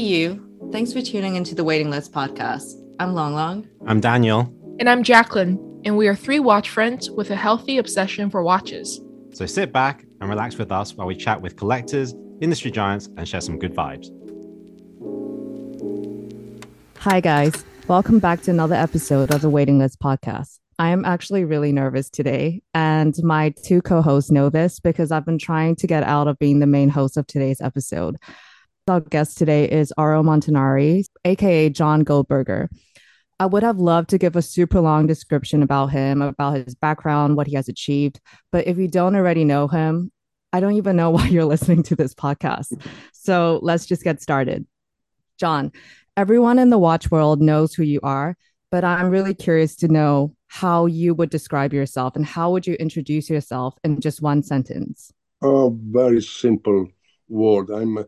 you. Thanks for tuning into the Waiting List podcast. I'm Long Long. I'm Daniel. And I'm Jacqueline. And we are three watch friends with a healthy obsession for watches. So sit back and relax with us while we chat with collectors, industry giants, and share some good vibes. Hi, guys. Welcome back to another episode of the Waiting List podcast. I am actually really nervous today, and my two co hosts know this because I've been trying to get out of being the main host of today's episode. Our guest today is Auro Montanari, aka John Goldberger. I would have loved to give a super long description about him, about his background, what he has achieved. But if you don't already know him, I don't even know why you're listening to this podcast. So let's just get started. John, everyone in the watch world knows who you are, but I'm really curious to know how you would describe yourself and how would you introduce yourself in just one sentence? A very simple word. I'm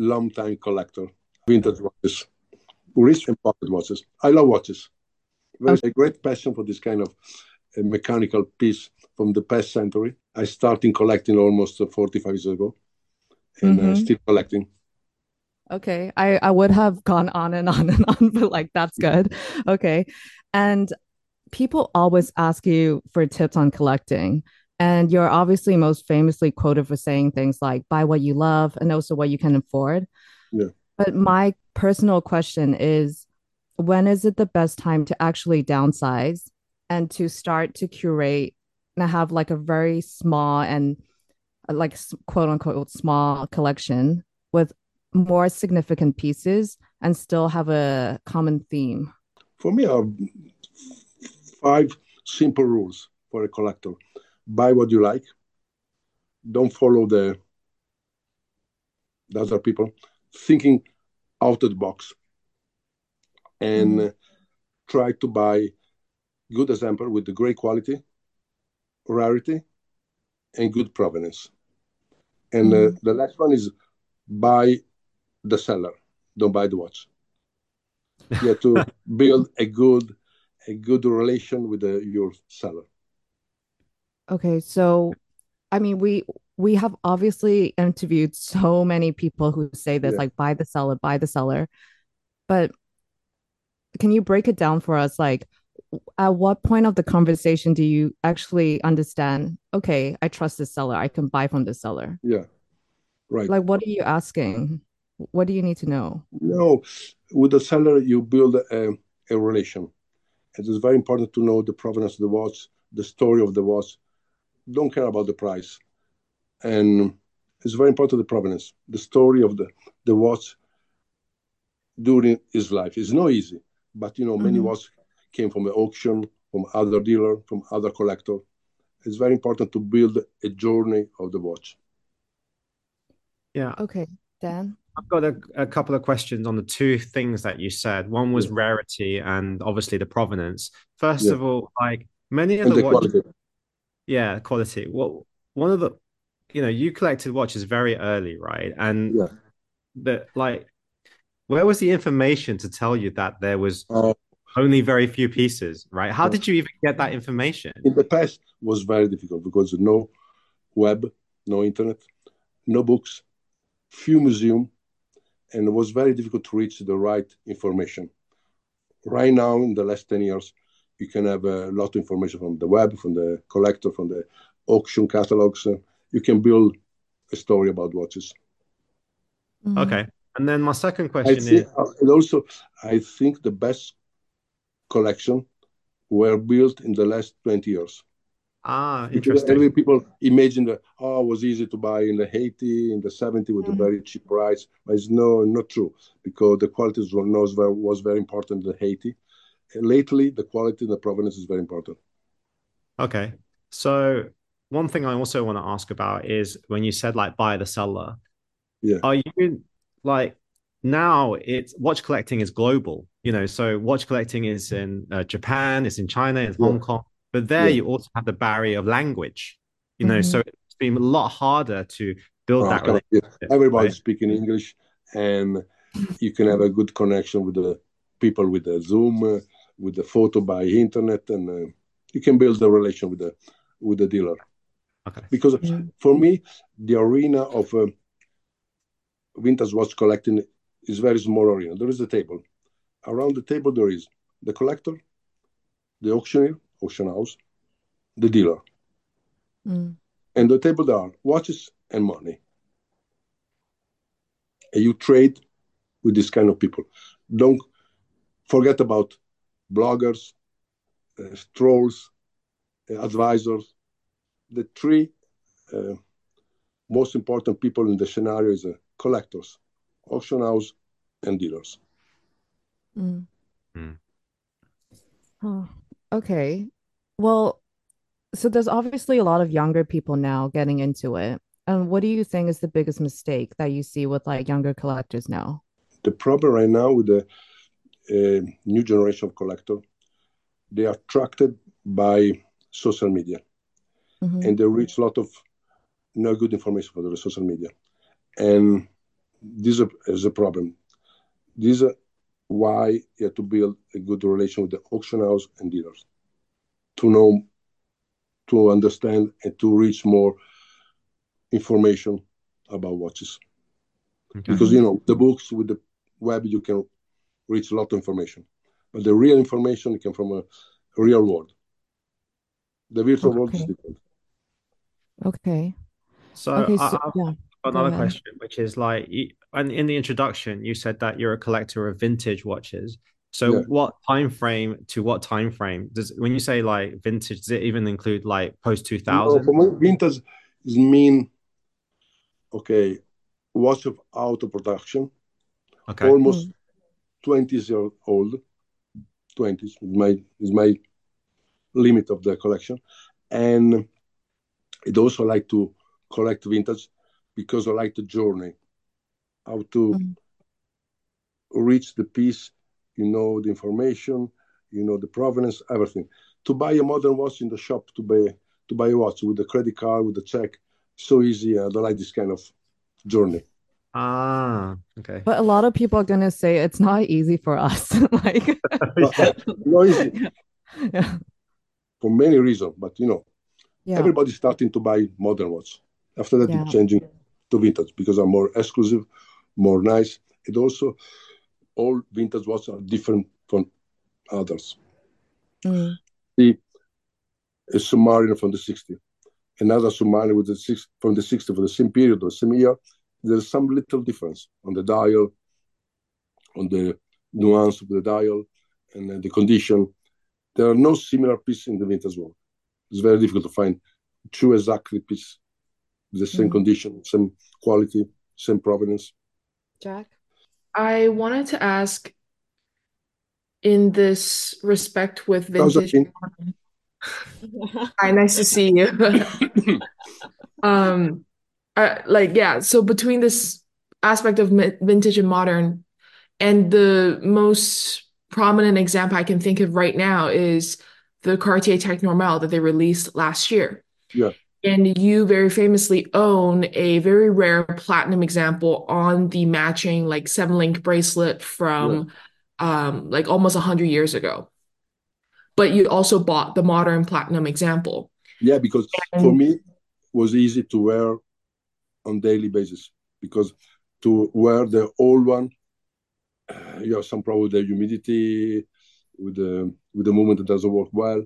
a long time collector, vintage watches, wrist and pocket watches. I love watches. There's a great passion for this kind of uh, mechanical piece from the past century. I started collecting almost uh, 45 years ago and uh, mm-hmm. still collecting. Okay. I, I would have gone on and on and on, but like, that's good. Okay. And people always ask you for tips on collecting. And you're obviously most famously quoted for saying things like buy what you love and also what you can afford. Yeah. But my personal question is when is it the best time to actually downsize and to start to curate and have like a very small and like quote unquote small collection with more significant pieces and still have a common theme? For me, uh, five simple rules for a collector buy what you like don't follow the, the other people thinking out of the box and mm-hmm. try to buy good example with the great quality rarity and good provenance and uh, mm-hmm. uh, the last one is buy the seller don't buy the watch you have to build a good a good relation with the, your seller. Okay, so I mean, we we have obviously interviewed so many people who say this, yeah. like buy the seller, buy the seller. But can you break it down for us? Like, at what point of the conversation do you actually understand? Okay, I trust the seller. I can buy from the seller. Yeah, right. Like, what are you asking? What do you need to know? No, with the seller, you build a, a relation it is very important to know the provenance of the watch, the story of the watch. Don't care about the price. And it's very important the provenance, the story of the, the watch during his life. It's not easy, but you know, mm-hmm. many watches came from the auction, from other dealer, from other collector. It's very important to build a journey of the watch. Yeah. Okay, Dan. I've got a, a, couple of questions on the two things that you said. One was yeah. rarity and obviously the provenance. First yeah. of all, like many of and the, the watches, quality. Yeah, quality. Well, one of the, you know, you collected watches very early, right? And yeah. the like, where was the information to tell you that there was uh, only very few pieces, right? How did you even get that information? In the past, was very difficult because no web, no internet, no books, few museum and it was very difficult to reach the right information. Right now, in the last 10 years, you can have a lot of information from the web, from the collector, from the auction catalogs. Uh, you can build a story about watches. Mm-hmm. Okay. And then my second question think, is uh, and also I think the best collection were built in the last 20 years. Ah, interesting. Every people imagine that oh, it was easy to buy in the 80, in the 70 with mm. a very cheap price, but it's no, not true because the quality was, was very important in the Haiti. Lately, the quality and the provenance is very important. Okay, so one thing I also want to ask about is when you said like buy the seller. Yeah. Are you like now? It's watch collecting is global. You know, so watch collecting is in uh, Japan, it's in China, it's yeah. Hong Kong but there yeah. you also have the barrier of language, you know, mm-hmm. so it's been a lot harder to build that relationship. Yeah. Everybody's right? speaking English and you can have a good connection with the people with the Zoom, uh, with the photo by internet, and uh, you can build a relation with the with the dealer. Okay. Because yeah. for me, the arena of uh, vintage watch collecting is very small arena. There is a table. Around the table, there is the collector, the auctioneer, auction house, the dealer. Mm. And the table there are watches and money. And you trade with this kind of people. Don't forget about bloggers, uh, trolls, uh, advisors. The three uh, most important people in the scenario is uh, collectors, auction house, and dealers. Mm. Mm. Oh, okay. Well, so there's obviously a lot of younger people now getting into it. And what do you think is the biggest mistake that you see with like younger collectors now? The problem right now with the uh, new generation of collector, they are attracted by social media, mm-hmm. and they reach a lot of no good information for the social media, and this is a problem. This is why you have to build a good relation with the auction house and dealers to know, to understand, and to reach more information about watches. Okay. Because you know the books with the web you can reach a lot of information, but the real information comes from a, a real world. The virtual okay. world is different. Okay. So, okay, so I, yeah. another question, which is like, and in the introduction, you said that you're a collector of vintage watches. So, yeah. what time frame to what time frame does when you say like vintage? Does it even include like post two thousand? No, vintage mean okay, watch of out of production, okay, almost mm. Twenty years old. 20s is my is my limit of the collection, and it also like to collect vintage because I like the journey, how to mm. reach the piece, you know, the information, you know, the provenance, everything. To buy a modern watch in the shop, to buy to buy a watch with a credit card, with a check, so easy. I don't like this kind of journey. Ah, okay. But a lot of people are gonna say it's not easy for us. like, not easy. Yeah. For many reasons, but you know, yeah. everybody's starting to buy modern watch. After that, yeah. it's changing to vintage because I'm more exclusive, more nice. And also, all vintage watches are different from others. Mm. The a Submariner from the 60s, another Submariner with the six from the 60s for the same period or same year. There's some little difference on the dial, on the nuance of the dial, and the condition. There are no similar pieces in the vintage world. It's very difficult to find two exactly pieces the same mm. condition, same quality, same provenance. Jack, I wanted to ask in this respect with vintage. Hi, nice to see you. um, uh, like yeah, so between this aspect of vintage and modern, and the most prominent example I can think of right now is the Cartier Tank Normale that they released last year. Yeah. And you very famously own a very rare platinum example on the matching like seven link bracelet from yeah. um like almost 100 years ago. But you also bought the modern platinum example. Yeah, because and, for me it was easy to wear on daily basis because to wear the old one uh, you have some problem with the humidity with the with the movement that doesn't work well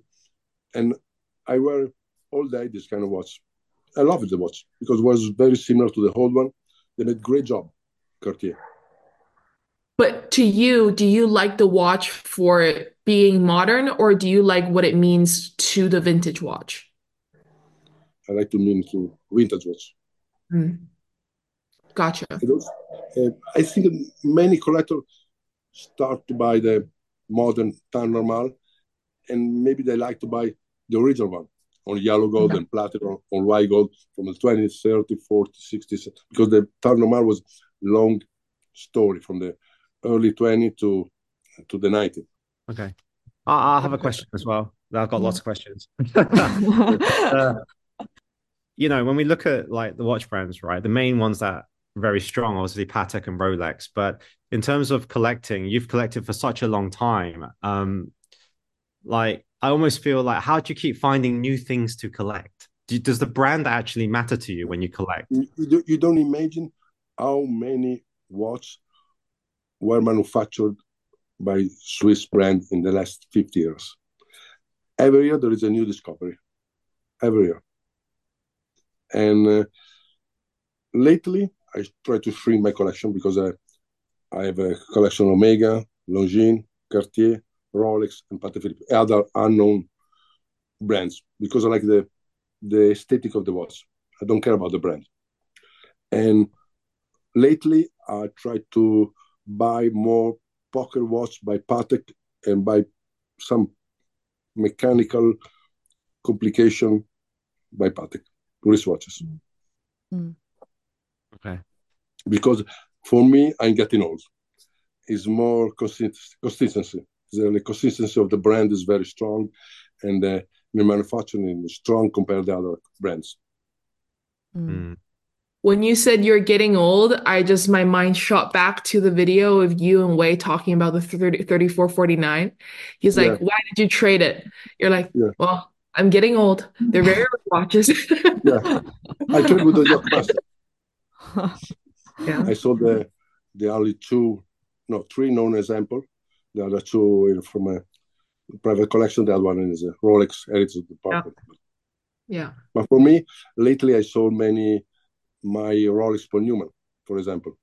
and i wear all day this kind of watch. I love the watch because it was very similar to the old one. They did great job, Cartier. But to you, do you like the watch for being modern, or do you like what it means to the vintage watch? I like to mean to vintage watch. Mm. Gotcha. uh, I think many collectors start to buy the modern Tank Normale, and maybe they like to buy the original one on yellow gold and platinum on white gold from the 20s, 30s, 40s, 60s, because the Tank Normale was long story from the early 20s to to the 90s. Okay. I, have a question as well. I've got lots of questions. uh, you know, when we look at like the watch brands, right, the main ones that are very strong, obviously Patek and Rolex. But in terms of collecting, you've collected for such a long time. Um, like I almost feel like how do you keep finding new things to collect? Do, does the brand actually matter to you when you collect? You, you, don't imagine how many watches were manufactured by Swiss brand in the last 50 years. Every year there is a new discovery. Every year. And uh, lately I try to shrink my collection because I I have a collection of Omega, Longines, Cartier, Rolex, and Patek Philippe, other unknown brands because I like the the aesthetic of the watch. I don't care about the brand. And lately, I try to buy more pocket watch by Patek and buy some mechanical complication by Patek wristwatches. Mm. Okay. Because for me, I'm getting old. It's more consistency. The consistency of the brand is very strong, and the, the manufacturing is strong compared to other brands. Mm. When you said you're getting old, I just my mind shot back to the video of you and Wei talking about the 30, 3449. He's like, yeah. "Why did you trade it?" You're like, yeah. "Well, I'm getting old. They're very rare watches." yeah, I traded with the Yacht Master. yeah, I saw the the only two, no, three known example. The other two from a private collection. The other one is a Rolex Heritage Department. Yeah. yeah. But for me, lately I saw many my Rolex Paul Newman, for example,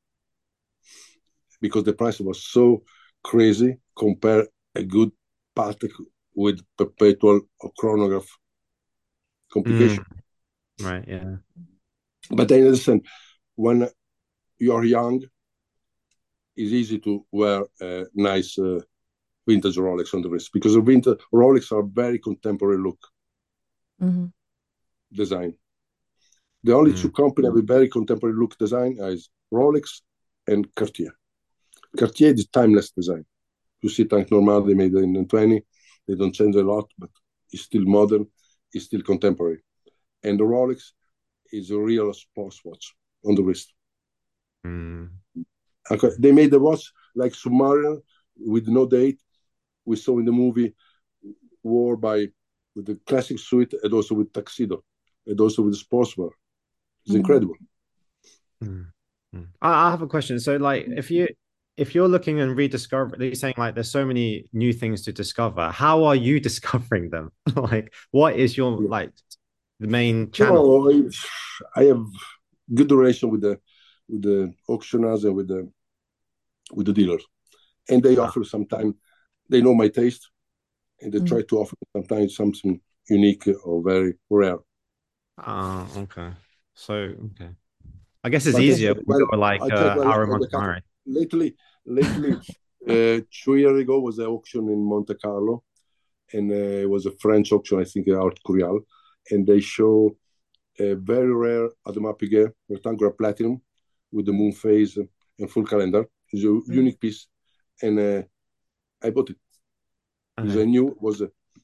because the price was so crazy. Compare a good Patek with perpetual or chronograph complication. Mm. Right. Yeah. But I understand when you are young, it's easy to wear a nice uh, vintage Rolex on the wrist because the vintage Rolex are very contemporary look mm-hmm. design. The only mm. two companies with very contemporary look design is Rolex and Cartier. Cartier is timeless design. You see Tank Normale, they made it in the 20. They don't change a lot, but it's still modern, it's still contemporary. And the Rolex is a real sports watch on the wrist. Mm. Okay. They made the watch like Submariner with no date. We saw in the movie War by with the classic suit and also with tuxedo and also with the sportswear. It's mm. incredible. Mm. I have a question. So, like, if you if you're looking and rediscovering, you're saying like there's so many new things to discover. How are you discovering them? like, what is your like the main channel? No, I have good relation with the with the auctioneers and with the with the dealers, and they ah. offer sometimes they know my taste, and they mm. try to offer sometimes something unique or very rare. Ah, uh, okay. So okay, I guess it's but easier. Well, like uh, our Monte Lately, lately, uh, two years ago was an auction in Monte Carlo, and uh, it was a French auction, I think, Artcurial, and they show a very rare Audemars Piguet rectangular platinum with the moon phase and full calendar. It's a mm. unique piece, and uh, I bought it. Okay. Because I knew it was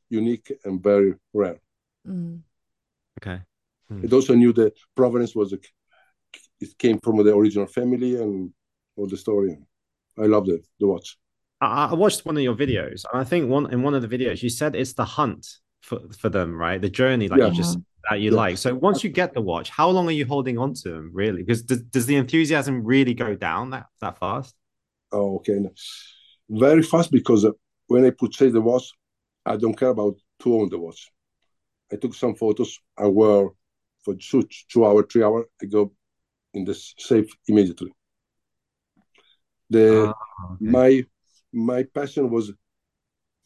unique and very rare. Mm. Okay. Mm. It also knew the provenance was a, it came from the original family and all the story. I loved it. the watch. I, I watched one of your videos, and I think one in one of the videos you said it's the hunt for for them, right? The journey, like yeah. you just that you yeah. like. So once you get the watch, how long are you holding on to them, really? Because does, does the enthusiasm really go down that that fast? Oh, okay, very fast because uh, when I purchase the watch, I don't care about to own the watch. I took some photos. I wear for two, two hour, three hour. I go in the safe immediately. The ah, okay. my my passion was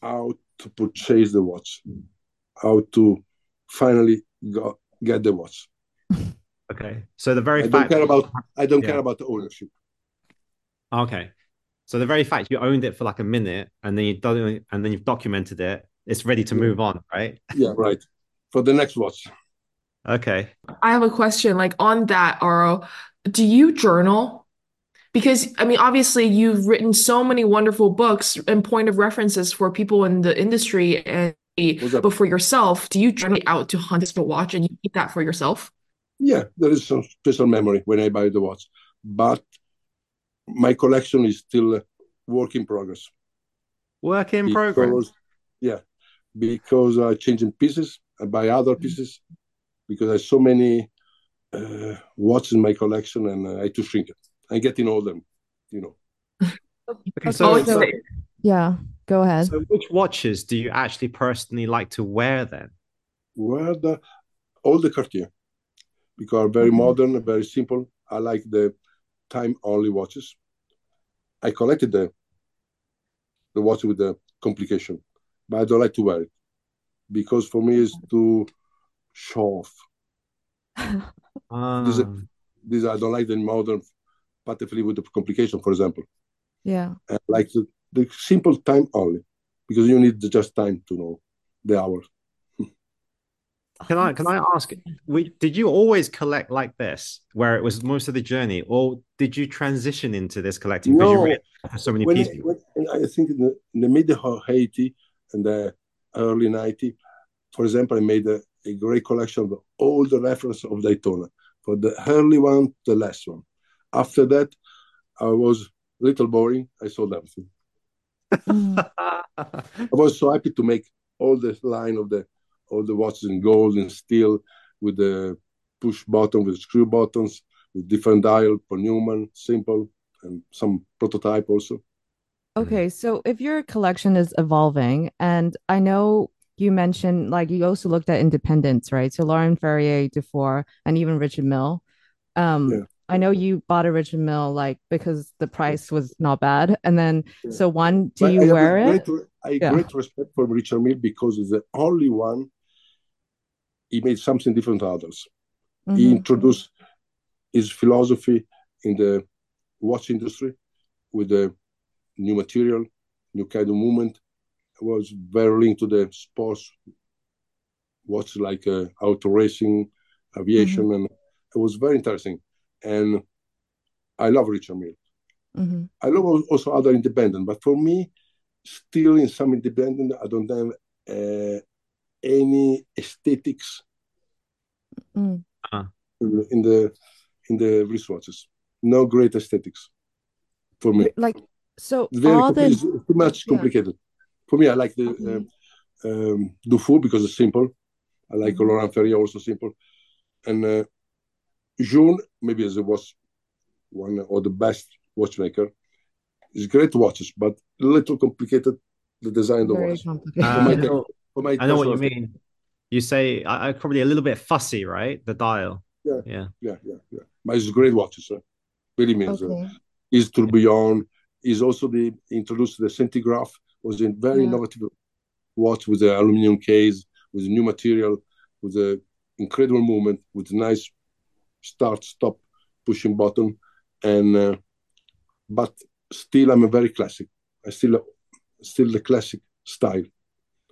how to purchase the watch, how to finally go, get the watch. Okay, so the very I fact don't care about I don't yeah. care about the ownership. Okay, so the very fact you owned it for like a minute and then you've done and then you've documented it, it's ready to move on, right? Yeah, right. For the next watch. Okay. I have a question. Like on that, Auro, do you journal? Because I mean, obviously, you've written so many wonderful books and point of references for people in the industry and but for yourself, do you journey out to hunt for watch and you keep that for yourself? Yeah, there is some special memory when I buy the watch, but my collection is still work in progress. Work in because, progress. Yeah, because I change in pieces, I buy other mm-hmm. pieces because I have so many uh, watches in my collection and I have to shrink it. I'm getting older, you know. Okay, so, so yeah, go ahead. So, which watches do you actually personally like to wear then? Wear the all the Cartier because very mm-hmm. modern, very simple. I like the time only watches. I collected the the watch with the complication, but I don't like to wear it because for me it's to show off. um. this, this I don't like the modern Patek Philippe with the complication, for example. Yeah. I like the, the simple time only because you need just time to know the hours. Can I can I ask? We, did you always collect like this, where it was most of the journey, or did you transition into this collecting? No, so many when pieces. I, when, I think in the, in the mid of eighty and the early '90s, for example, I made a, a great collection of all the reference of Daytona, for the early one, the last one. After that, I was a little boring. I sold everything. I was so happy to make all the line of the all the watches in gold and steel with the push button with screw buttons with different dial for Newman, simple, and some prototype also. Okay, so if your collection is evolving, and I know you mentioned like you also looked at independents, right? So Laurent Ferrier, Dufour, and even Richard Mille. Um, yeah. I know you bought a Richard Mille like because the price was not bad, and then yeah. so one, do but you I wear it? Great, I yeah. great respect for Richard Mille because it's the only one he made something different to others. Mm-hmm. He introduced his philosophy in the watch industry with the new material, new kind of movement. It was very linked to the sports watch like uh, auto racing, aviation, mm-hmm. and it was very interesting. And I love Richard Mille. Mm-hmm. I love also other independent, but for me, still in some independent, I don't have uh, any aesthetics mm. uh. in, the in the wristwatches. No great aesthetics for me. Like so, it's very all the... it's too much complicated. Yeah. For me, I like the okay. uh, um, Dufour because it's simple. I like mm-hmm. Laurent Ferrier also simple, and uh, Journe maybe as it was one or the best watchmaker. It's great watches, but a little complicated the design of the watch. Uh, my, I know what you mean. You say I, I, probably a little bit fussy, right? The dial. Yeah, yeah, yeah, yeah. yeah. But it's great watches, sir. Really means okay. uh, is tourbillon. Is also the introduced the Centigraphe was a very yeah. innovative watch with the aluminum case, with a new material, with a incredible movement, with a nice start stop pushing button, and uh, but still I'm a very classic. I still still the classic style.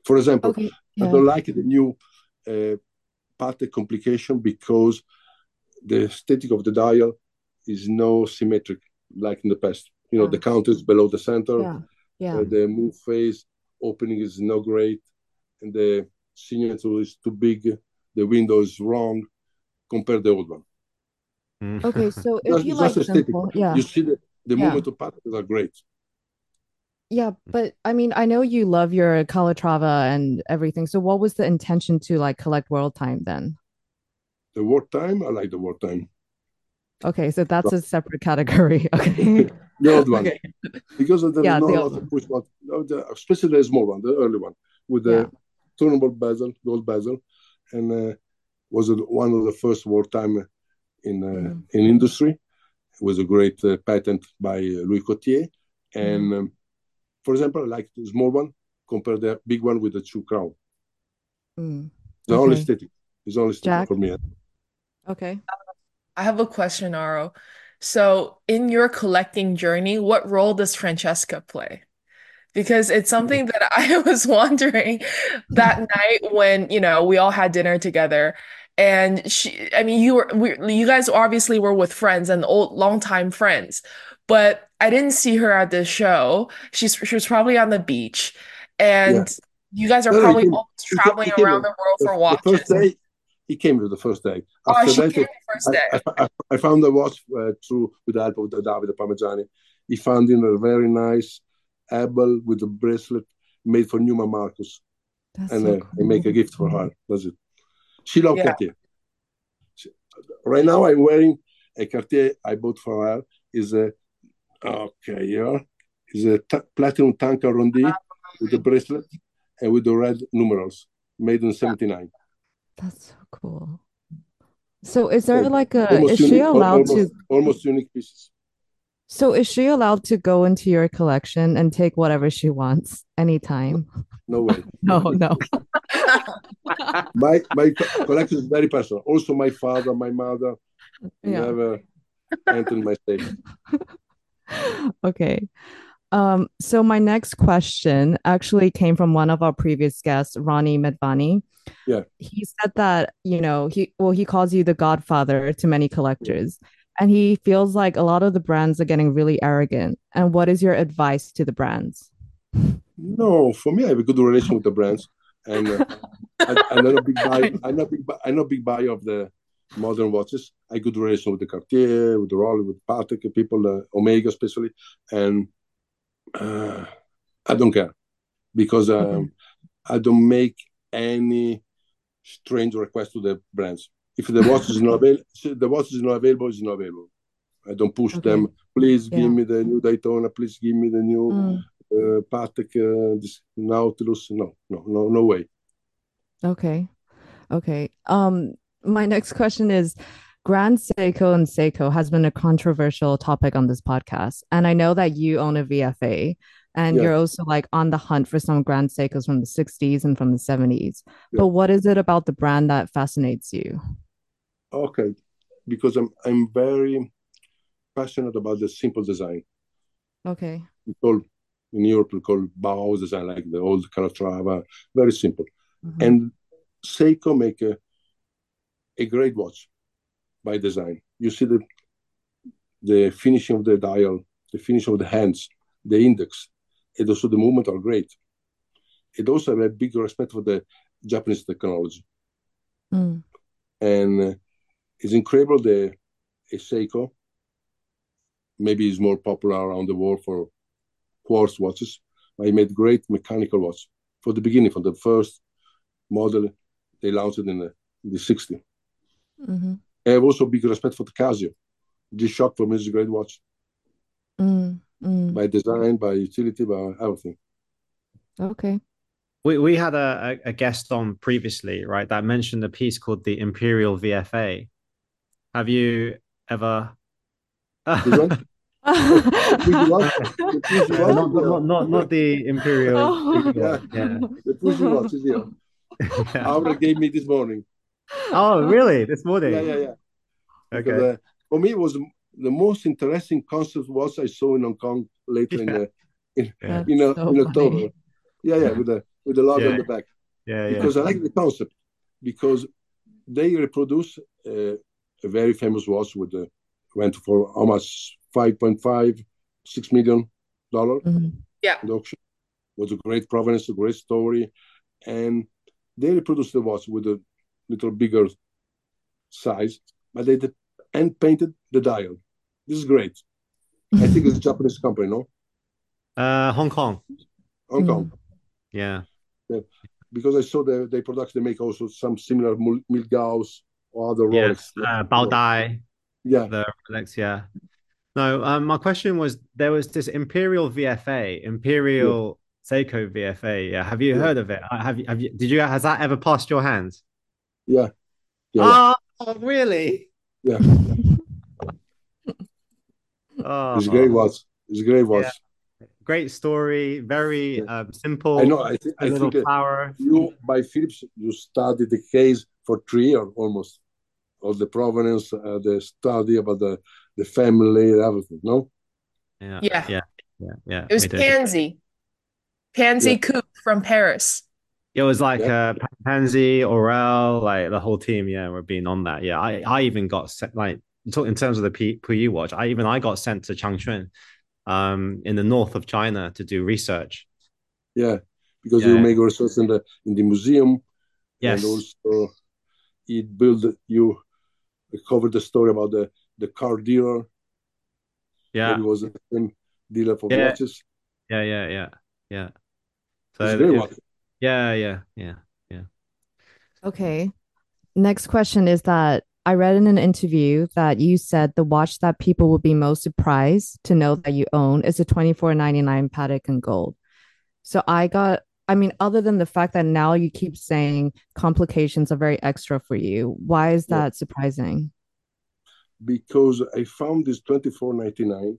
For example, okay. yeah. I don't like the new uh, Patek complication because the static of the dial is no symmetric like in the past. You know, yeah. the counter is below the center. Yeah. Yeah. Uh, the moon phase opening is no great, and the signature is too big. The window is wrong compared to the old one. Okay, so if you like simple, yeah, you see the, the yeah. movement of patterns are great. Yeah, but I mean, I know you love your Calatrava and everything. So what was the intention to like collect world time then? The world time, I like the world time. Okay, so that's a separate category. Okay. the old one. Okay. Because there yeah, no lot of push button, especially the small one, the early one, with the yeah. turnable bezel, gold bezel, and uh, was one of the first world time in uh, mm. in industry. It was a great uh, patent by uh, Louis Cottier, and mm. um, for example, I like the small one compare the big one with the two crown. Mm. The okay. only aesthetic. It's only aesthetic for me. Okay. I have a question, Auro. So, in your collecting journey, what role does Francesca play? Because it's something that I was wondering that night when, you know, we all had dinner together and she i mean you were we, you guys obviously were with friends and old longtime friends but i didn't see her at this show she's she was probably on the beach and yeah. you guys are no, probably no, traveling he around the world for watches the first day he came with the first day oh, she that, came the first day. I, I, I found the watch uh, through with the help of the Davide Parmigiani. He found in a very nice apple with a bracelet made for Numa Marcus. That's and so uh, cool. I make a gift for her. That's it. She loves yeah. Cartier. She, right now, I'm wearing a Cartier I bought for her. Is a okay, yeah. It's a t- platinum tank R&D with the bracelet and with the red numerals, made in '79. That's so cool. So is there oh, like a is she allowed almost, to almost unique pieces? So is she allowed to go into your collection and take whatever she wants anytime? No way. No, no. my my co- collection is very personal. Also, my father, my mother Yeah. never entered my safe. Okay. Um, so my next question actually came from one of our previous guests, Ronnie Medvani. Yeah. He said that, you know, he well, he calls you the godfather to many collectors, and he feels like a lot of the brands are getting really arrogant. And what is your advice to the brands? No, for me, I have a good relation with the brands, and uh, I, I'm not a big buy. I'm not big. bu- I'm not big buyer of the modern watches. I good relation with the Cartier, with the Rolex, with Patek people, uh, Omega especially, and uh, I don't care because um. I don't make any strange request to the brands. If the watch is not available, the watch is not available, it's not available. I don't push Okay. them. Please give me the new Daytona. Please give me the new Mm, uh, Patek, uh, this Nautilus. No, no, no, no way. okay. Okay. Um, my next question is Grand Seiko and Seiko has been a controversial topic on this podcast. And I know that you own a VFA and Yeah. you're also like on the hunt for some Grand Seikos from the 60s and from the 70s. Yeah. But what is it about the brand that fascinates you? Okay, because I'm I'm very passionate about the simple design. Okay. We call in Europe we call Bauhaus design, like the old Calatrava, very simple. Mhm. And Seiko make a, a great watch by design. You see the the finishing of the dial, the finish of the hands, the index, and also the movement are great. It also have a big respect for the Japanese technology. Mm, and uh, it's incredible the Seiko maybe is more popular around the world for quartz watches. I made great mechanical watch for the beginning, from the first model they launched in the, in the 60s. mhm, I have also big respect for the Casio. G-Shock for me is a great watch mm, mm. by design, by utility, by everything. Okay. We we had a, a, a guest on previously, right, that mentioned a piece called the Imperial VFA. Have you ever? This one? Puyi watch? The Puyi not, not, not, not, not the Imperial. Oh. yeah. yeah. The Puyi watch is here. Yeah. Auro gave me this morning. Oh, really? This morning? Yeah, yeah, yeah. Because, Okay. uh, for me, it was the most interesting concept watch I saw in Hong Kong later in Yeah. the in That's in, uh, so in October. funny. Yeah, yeah, with the with the logo Yeah. on the back. Yeah, yeah. Because I like the concept because they reproduce uh, a very famous watch with the went for almost much 5.5 6 million dollar Mhm. in the auction was a great provenance a great story and they reproduced the watch with a little bigger size but they did and painted the dial this is great i think it's a japanese company no Uh, Hong Kong. hong Mm. kong Yeah. because i saw the the product they make also some similar Mil- milgauss or other Yeah. Rolex. Uh, Baodai, yeah the Rolex. Yeah. No, um, my question was there was this Imperial VFA, Imperial Seiko VFA. Yeah. Have you Yeah. heard of it? Uh, Have you? Have you? Did you? Has that ever passed your hands? yeah yeah, Oh, really? Yeah. Oh, it's a great watch it's a great watch Yeah. great story. Very Yeah. um, simple. i know i, th- A I little think uh, flower. you by phillips you studied the case for three years almost of the provenance uh, the study about the the family everything no Yeah. Yeah. Yeah. Yeah. Yeah. It was we did. Pansy. Pansy Yeah. Coupe from Paris. It was like Yeah. uh, Pansy, Aurel, like the whole team. Yeah, were being on that. Yeah, I, I even got sent like talk- in terms of the P- Puyi watch. I even I got sent to Changchun, um, in the north of China to do research. yeah because you Yeah. make research in the in the museum Yes. and also it build you covered the story about the the car dealer yeah. that was same dealer for Yeah. watches Yeah. Yeah. Yeah. Yeah. So it's a it- watch yeah. Yeah. Yeah. Okay. Next question is that I read in an interview that you said the watch that people will be most surprised to know that you own is a 24.99 Patek and Gold. So I got I mean, other than the fact that now you keep saying complications are very extra for you, why is that yeah. surprising? Because I found this 24.99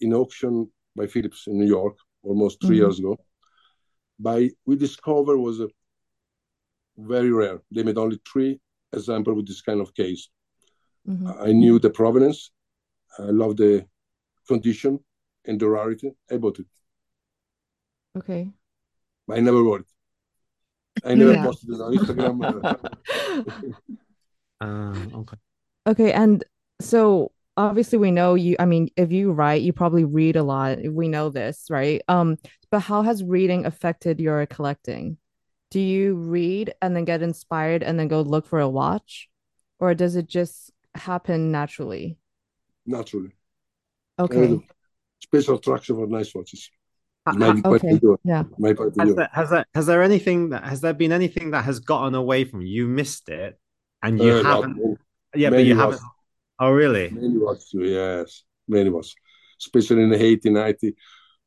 in auction by Phillips in New York almost 3 mm-hmm. years ago. By we discovered was a very rare. They made only three examples with this kind of case. Mm-hmm. I knew the provenance. I love the condition and the rarity. I bought it. Okay. I never wore it. I never yeah. posted it on Instagram. uh, okay. Okay, and so obviously we know you. I mean, if you write, you probably read a lot. We know this, right? Um, but how has reading affected your collecting? Do you read and then get inspired and then go look for a watch, or does it just happen naturally? Naturally. Okay. Special attraction for nice watches. Uh, okay. Yeah. Has there, has there has there anything that has there been anything that has gotten away from you? You missed it, and you uh, haven't. Not, yeah, but you haven't. Oh, really? Many was yes, many was. Especially in the 80, 90,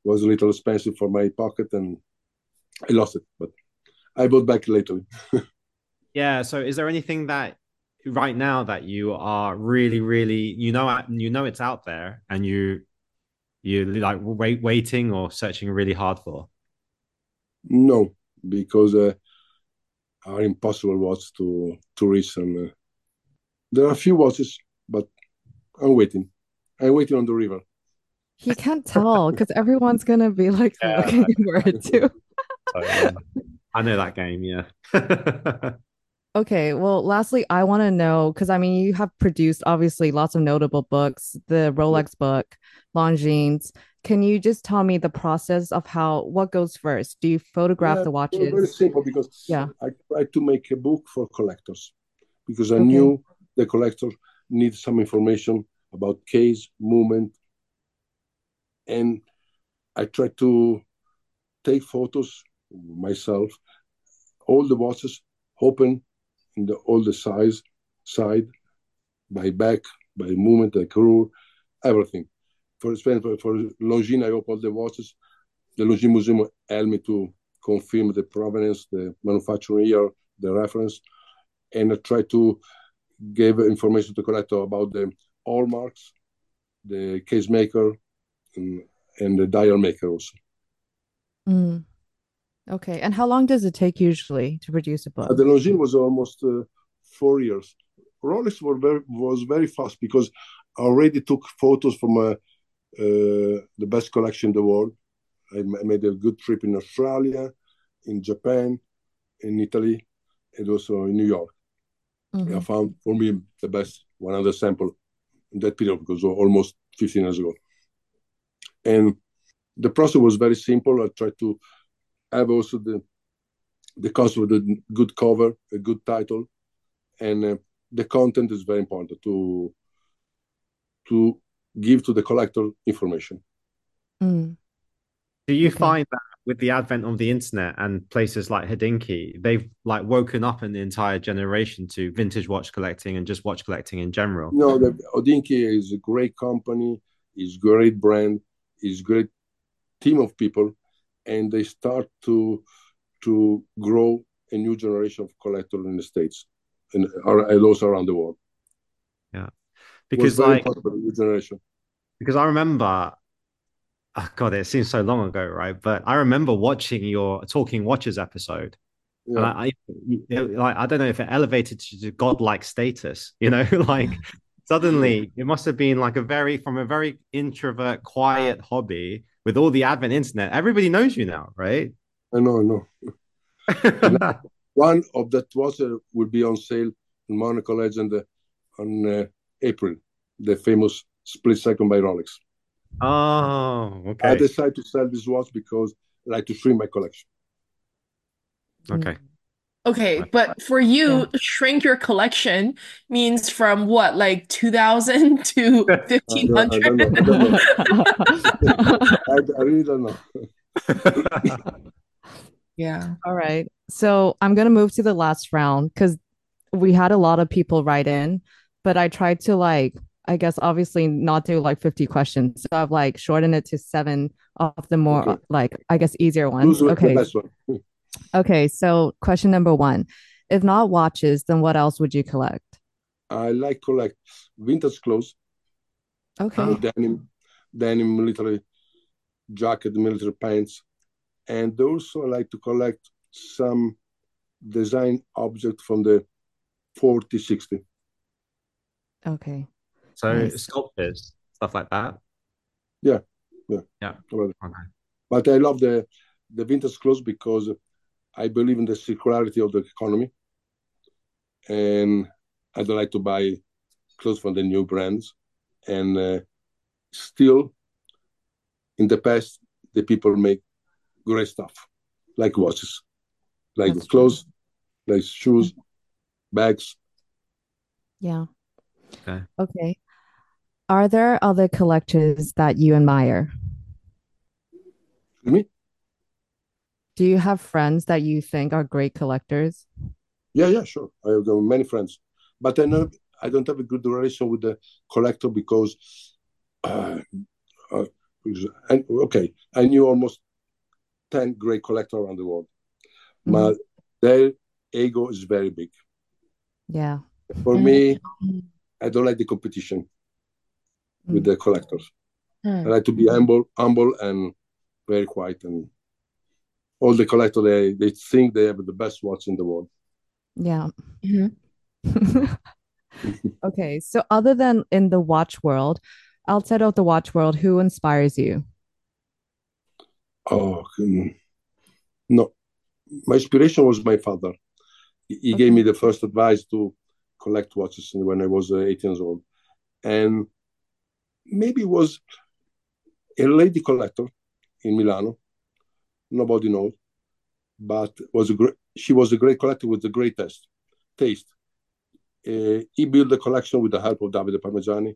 was a little expensive for my pocket, and I lost it. But I bought back later. yeah. So, is there anything that right now that you are really, really, you know, you know, it's out there, and you you like wait waiting or searching really hard for? No, because uh, are impossible watches to to reach, and uh, there are a few watches, but I'm waiting. I'm waiting on the river. He can't tell because everyone's gonna be like yeah, looking for it too. so, yeah. I know that game, yeah. Okay, well, lastly, I want to know because I mean, you have produced obviously lots of notable books, the Rolex book, Longines. Can you just tell me the process of how what goes first? Do you photograph yeah, the watches? Very simple because yeah. I tried to make a book for collectors because I okay. knew the collector needs some information about case, movement, and I try to take photos myself, all the watches, open in the all the size side, by back, by movement, the crew, everything. For for, for Longines, I opened the watches. The Longines Museum helped me to confirm the provenance, the manufacturing year, the reference, and I try to give information to collector about the hallmarks, the case maker, and, and the dial maker also. Mm. Okay. And how long does it take usually to produce a book? Uh, the Longines was almost uh, four years. Rolex were very, was very fast because I already took photos from uh, uh, the best collection in the world. I made a good trip in Australia, in Japan, in Italy, and also in New York. Mm-hmm. I found for me the best 100 sample in that period because almost 15 years ago. And the process was very simple. I tried to have also the the cost of the good cover, a good title, and uh, the content is very important to to give to the collector information. Mm. Do you okay. find that with the advent of the internet and places like Hodinkee, they've like woken up an the entire generation to vintage watch collecting and just watch collecting in general? No, the Hodinkee is a great company, is great brand, is great team of people and they start to to grow a new generation of collectors in the states and, and also around the world. Yeah, because like new generation. Because I remember, oh God, it seems so long ago, right? But I remember watching your Talking Watches episode. Yeah. I, I, like I don't know if it elevated to godlike status, you know, like suddenly it must have been like a very from a very introvert, quiet hobby with all the advent internet, everybody knows you now, right? I know, I know. one of that was uh, will be on sale in Monaco Legend uh, on uh, April, the famous split second by Rolex. Oh, okay. I decided to sell this watch because I like to shrink my collection. Okay. Mm. Okay, but for you, yeah. shrink your collection means from what, like 2000 to 1500? I, I, I, I really don't know. yeah. All right. So I'm going to move to the last round because we had a lot of people write in. but I tried to like I guess obviously not do like 50 questions. So I've like shortened it to seven of the more okay. like I guess easier ones. Okay. One. okay, so question number one. If not watches, then what else would you collect? I like collect vintage clothes. Okay. Uh, denim, denim military jacket, military pants. And also I like to collect some design object from the 40, 60. Okay. So nice. sculptures, stuff like that. Yeah, yeah, yeah. Okay. But I love the the vintage clothes because I believe in the circularity of the economy, and I don't like to buy clothes from the new brands. And uh, still, in the past, the people make great stuff, like watches, like That's clothes, true. like shoes, bags. Yeah. Okay. Okay. Are there other collectors that you admire? Me? Do you have friends that you think are great collectors? Yeah, yeah, sure. I have many friends, but I know I don't have a good relation with the collector because, uh, uh, and, okay, I knew almost ten great collectors around the world, mm-hmm. but their ego is very big. Yeah. For me, I don't like the competition with the collectors. Mm. I like to be humble, humble and very quiet. And all the collectors they they think they have the best watch in the world. Yeah. Mm-hmm. okay, so other than in the watch world, outside of the watch world, who inspires you? Oh um, no, my inspiration was my father. He, okay. gave me the first advice to collect watches when I was uh, eight years old, and maybe was a lady collector in Milano. Nobody knows, but was a great. She was a great collector with the greatest taste. Uh, he built a collection with the help of Davide Parmigiani,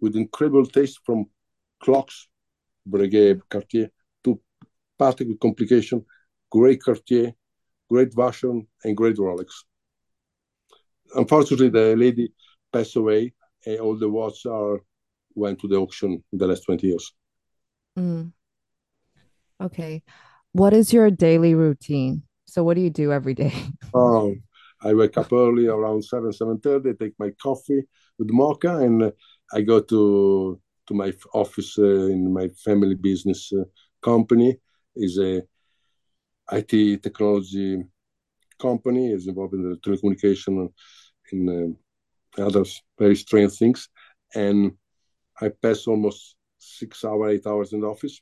with incredible taste from clocks, Breguet, Cartier, to Patek with complication, great Cartier, great Vacheron, and great Rolex. Unfortunately, the lady passed away, all the watches are went to the auction in the last 20 years. Mm. Okay. What is your daily routine? So what do you do every day? Um, I wake up early around 7, 7.30, take my coffee with mocha and I go to to my office uh, in my family business uh, company. is a IT technology company, is involved in the telecommunication and uh, other very strange things. And I pass almost six hours, eight hours in the office.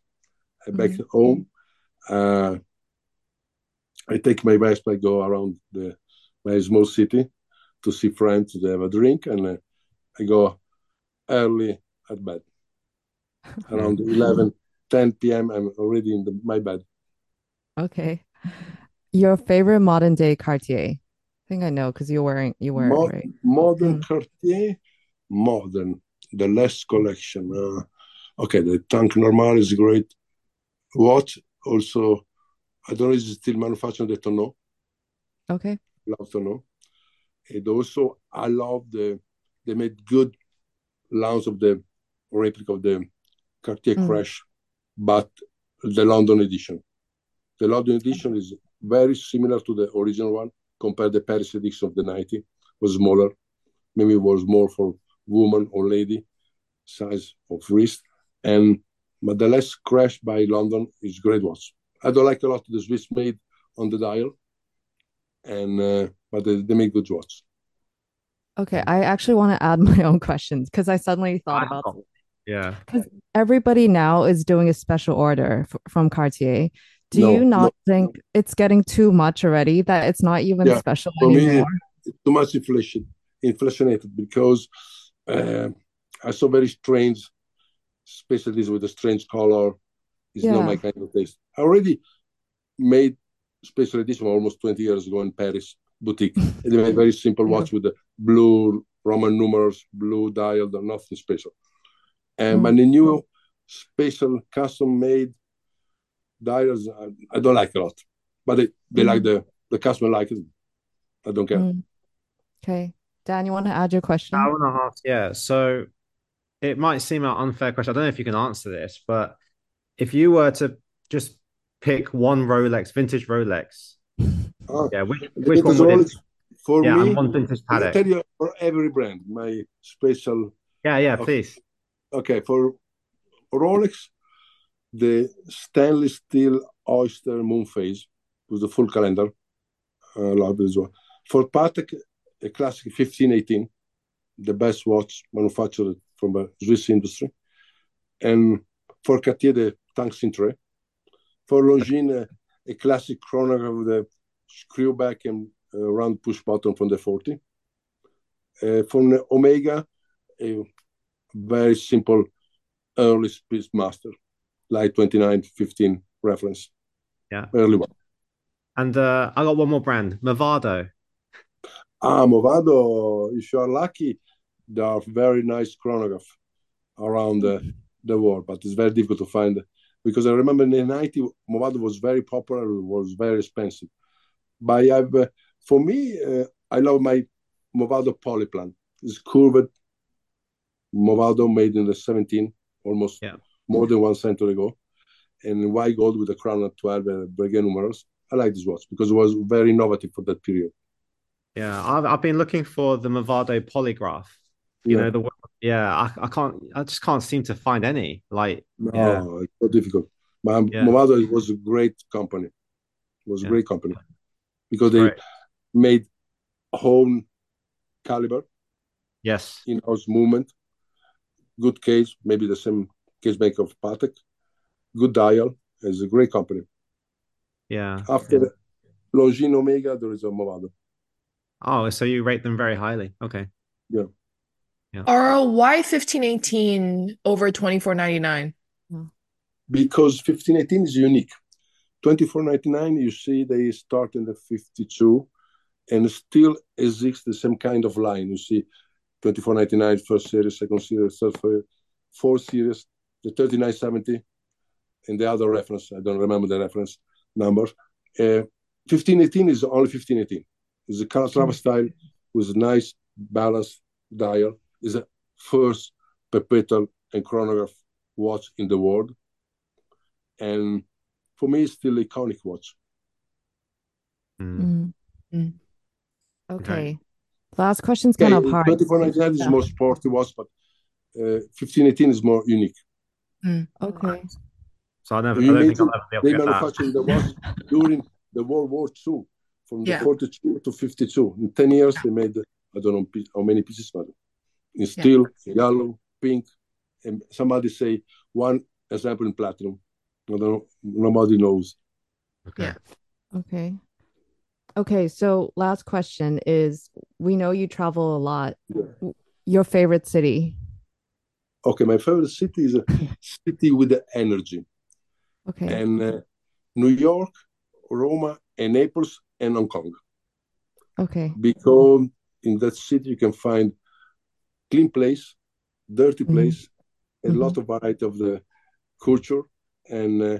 I back mm-hmm. home. Uh, I take my best. I go around the my small city to see friends to have a drink, and uh, I go early at bed. Around 11, 10 p.m. I'm already in the, my bed. Okay. Your favorite modern day Cartier? I think I know because you're wearing you wear it, right? Modern mm. Cartier, modern the last collection. Uh, okay, the Tank Normale is great What Also, I don't know if it's still manufactured the Tonneau. Okay. Love Tonneau. And also, I love the, they made good lines of the replica of the Cartier mm. Crash, but the London edition. The London edition is very similar to the original one compared to the Paris edition of the 90 was smaller maybe it was more for woman or lady size of wrist. And but the less crash by London is great watch. I don't like a lot of the Swiss made on the dial, and uh, but they, they make good watch. Okay, I actually want to add my own questions because I suddenly thought about yeah because everybody now is doing a special order f- from Cartier. Do no, you not no. think it's getting too much already? That it's not even yeah, special for anymore? Me, too much inflation, inflationated because uh, I saw very strange, especially with a strange color. It's yeah. not my kind of taste. I already made special edition almost 20 years ago in Paris boutique. they made very simple watch with the blue Roman numerals, blue dial, nothing special. And mm. but the new special custom made dials, I, I, don't like a lot. But they, they mm. like the the customer like it. I don't care. Mm. Okay. Dan, you want to add your question? Hour and a half, yeah. So it might seem an unfair question. I don't know if you can answer this, but if you were to just pick one Rolex, vintage Rolex, oh, yeah, which, which one would it? For yeah, me, one vintage Patek. I tell you for every brand, my special. Yeah, yeah, please. Okay, for Rolex, the stainless steel Oyster moon phase with the full calendar. I uh, love it as well. For Patek, a classic 1518, the best watch manufactured from the Swiss industry. And for Cartier, the Tank Cintrée. For Longines, a, a classic chronograph with a screw back and round push button from the 40. Uh, from Omega, a very simple early Speedmaster, like 2915 reference. Yeah. Early one. And uh, I got one more brand, Movado. Ah, Movado, if you are lucky, there are very nice chronograph around the, the world, but it's very difficult to find because I remember in the 90s, Movado was very popular, it was very expensive. But I've, uh, for me, uh, I love my Movado Polyplan. It's curved Movado made in the 17, almost yeah. more than one century ago, and white gold with a crown at 12 and Breguet numerals. I like this watch because it was very innovative for that period. Yeah, I've, I've been looking for the Movado Polygraph. You yeah. know the yeah, I, I can't I just can't seem to find any. Like no, yeah. it's so difficult. But yeah. Movado was a great company. It was a great company because they right. made home caliber. Yes. In-house movement. Good case, maybe the same case maker of Patek. Good dial. It's a great company. Yeah. After. Longines Omega, there is a Movado. Oh, so you rate them very highly. Okay. Yeah. Yeah. Arl, why 1518 over 2499? Because 1518 is unique. 2499, you see, they start in the 52 and still exists the same kind of line. You see, 2499, first series, second series, third, fourth series, the 3970, and the other reference, I don't remember the reference number. Uh, 1518 is only 1518. It's a Calatrava mm-hmm. style with a nice balanced dial. is the first perpetual and chronograph watch in the world. And for me, it's still iconic watch. Mm. Mm. Okay. okay. Last question's kind yeah, of hard. 2499 is more sporty watch, but uh, 1518 is more unique. Mm. Okay. So I never, I don't think I'll ever be able they to get manufactured the watch during the World War II, from the yeah. 42 to 52. In 10 years, they made, I don't know how many pieces, but in steel, yeah. yellow, pink, and somebody say one example in platinum. I don't know, nobody knows. Okay. Yeah. Okay. Okay, so last question is we know you travel a lot. Yeah. Your favorite city? Okay, my favorite city is a city with the energy. Okay. And uh, New York, Roma, and Naples, and Hong Kong. Okay. Because in that city you can find clean place, dirty mm-hmm. place, mm-hmm. a mm-hmm. lot of variety of the culture, and uh,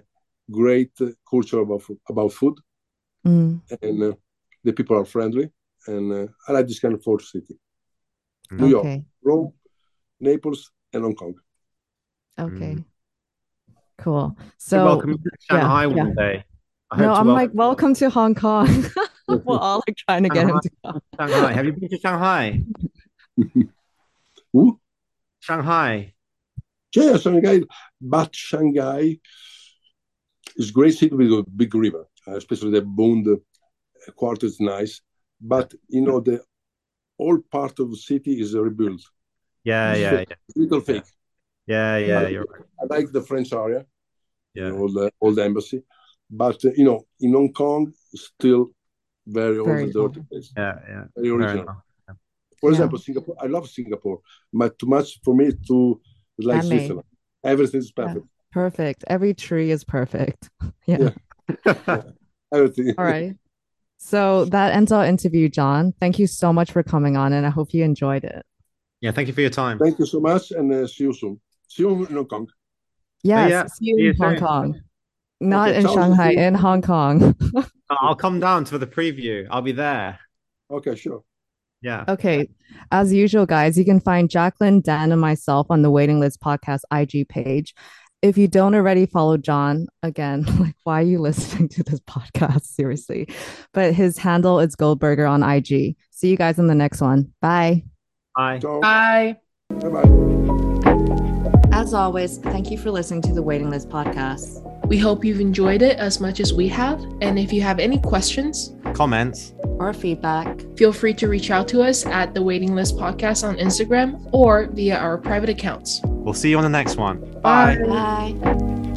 great uh, culture about about food. Mm. And uh, the people are friendly, and uh, I like this kind of fourth city. New okay. York, Rome, Naples, and Hong Kong. Okay. Mm. Cool. So welcome to Shanghai yeah, one yeah. day. No, I'm like, welcome to Hong Kong. We're all like trying to get him to come. Shanghai. Have you been to Shanghai? Who? Shanghai. Yeah, Shanghai. But Shanghai is great city with a big river, uh, especially the Bund uh, quarter is nice, but you know the all part of the city is rebuilt. Yeah, yeah, yeah. Little fake. Yeah, yeah, I, you're right. I like the French area. Yeah, all the all the embassy, but uh, you know in Hong Kong still very, very old dirty place. Yeah, yeah. Very original. Very for example. Singapore. I love Singapore, but too much for me to like Switzerland. Everything is perfect. Yeah. Perfect. Every tree is perfect. yeah. yeah. Everything. All right. So that ends our interview, John. Thank you so much for coming on, and I hope you enjoyed it. Yeah, thank you for your time. Thank you so much, and uh, see you soon. See you in Hong Kong. Yes, yeah, see you see in you Hong soon. Kong. Not okay, in Shanghai, in Hong Kong. I'll come down for the preview. I'll be there. Okay, sure. Yeah. Okay. As usual, guys, you can find Jacqueline, Dan, and myself on the Waiting List Podcast IG page. If you don't already follow John, again, like why are you listening to this podcast? Seriously. But his handle is Goldberger on IG. See you guys in the next one. Bye. Bye. Bye. Bye bye. As always, thank you for listening to the Waiting List Podcast. We hope you've enjoyed it as much as we have. And if you have any questions, comments, or feedback, feel free to reach out to us at the Waiting List Podcast on Instagram or via our private accounts. We'll see you on the next one. Bye. Bye.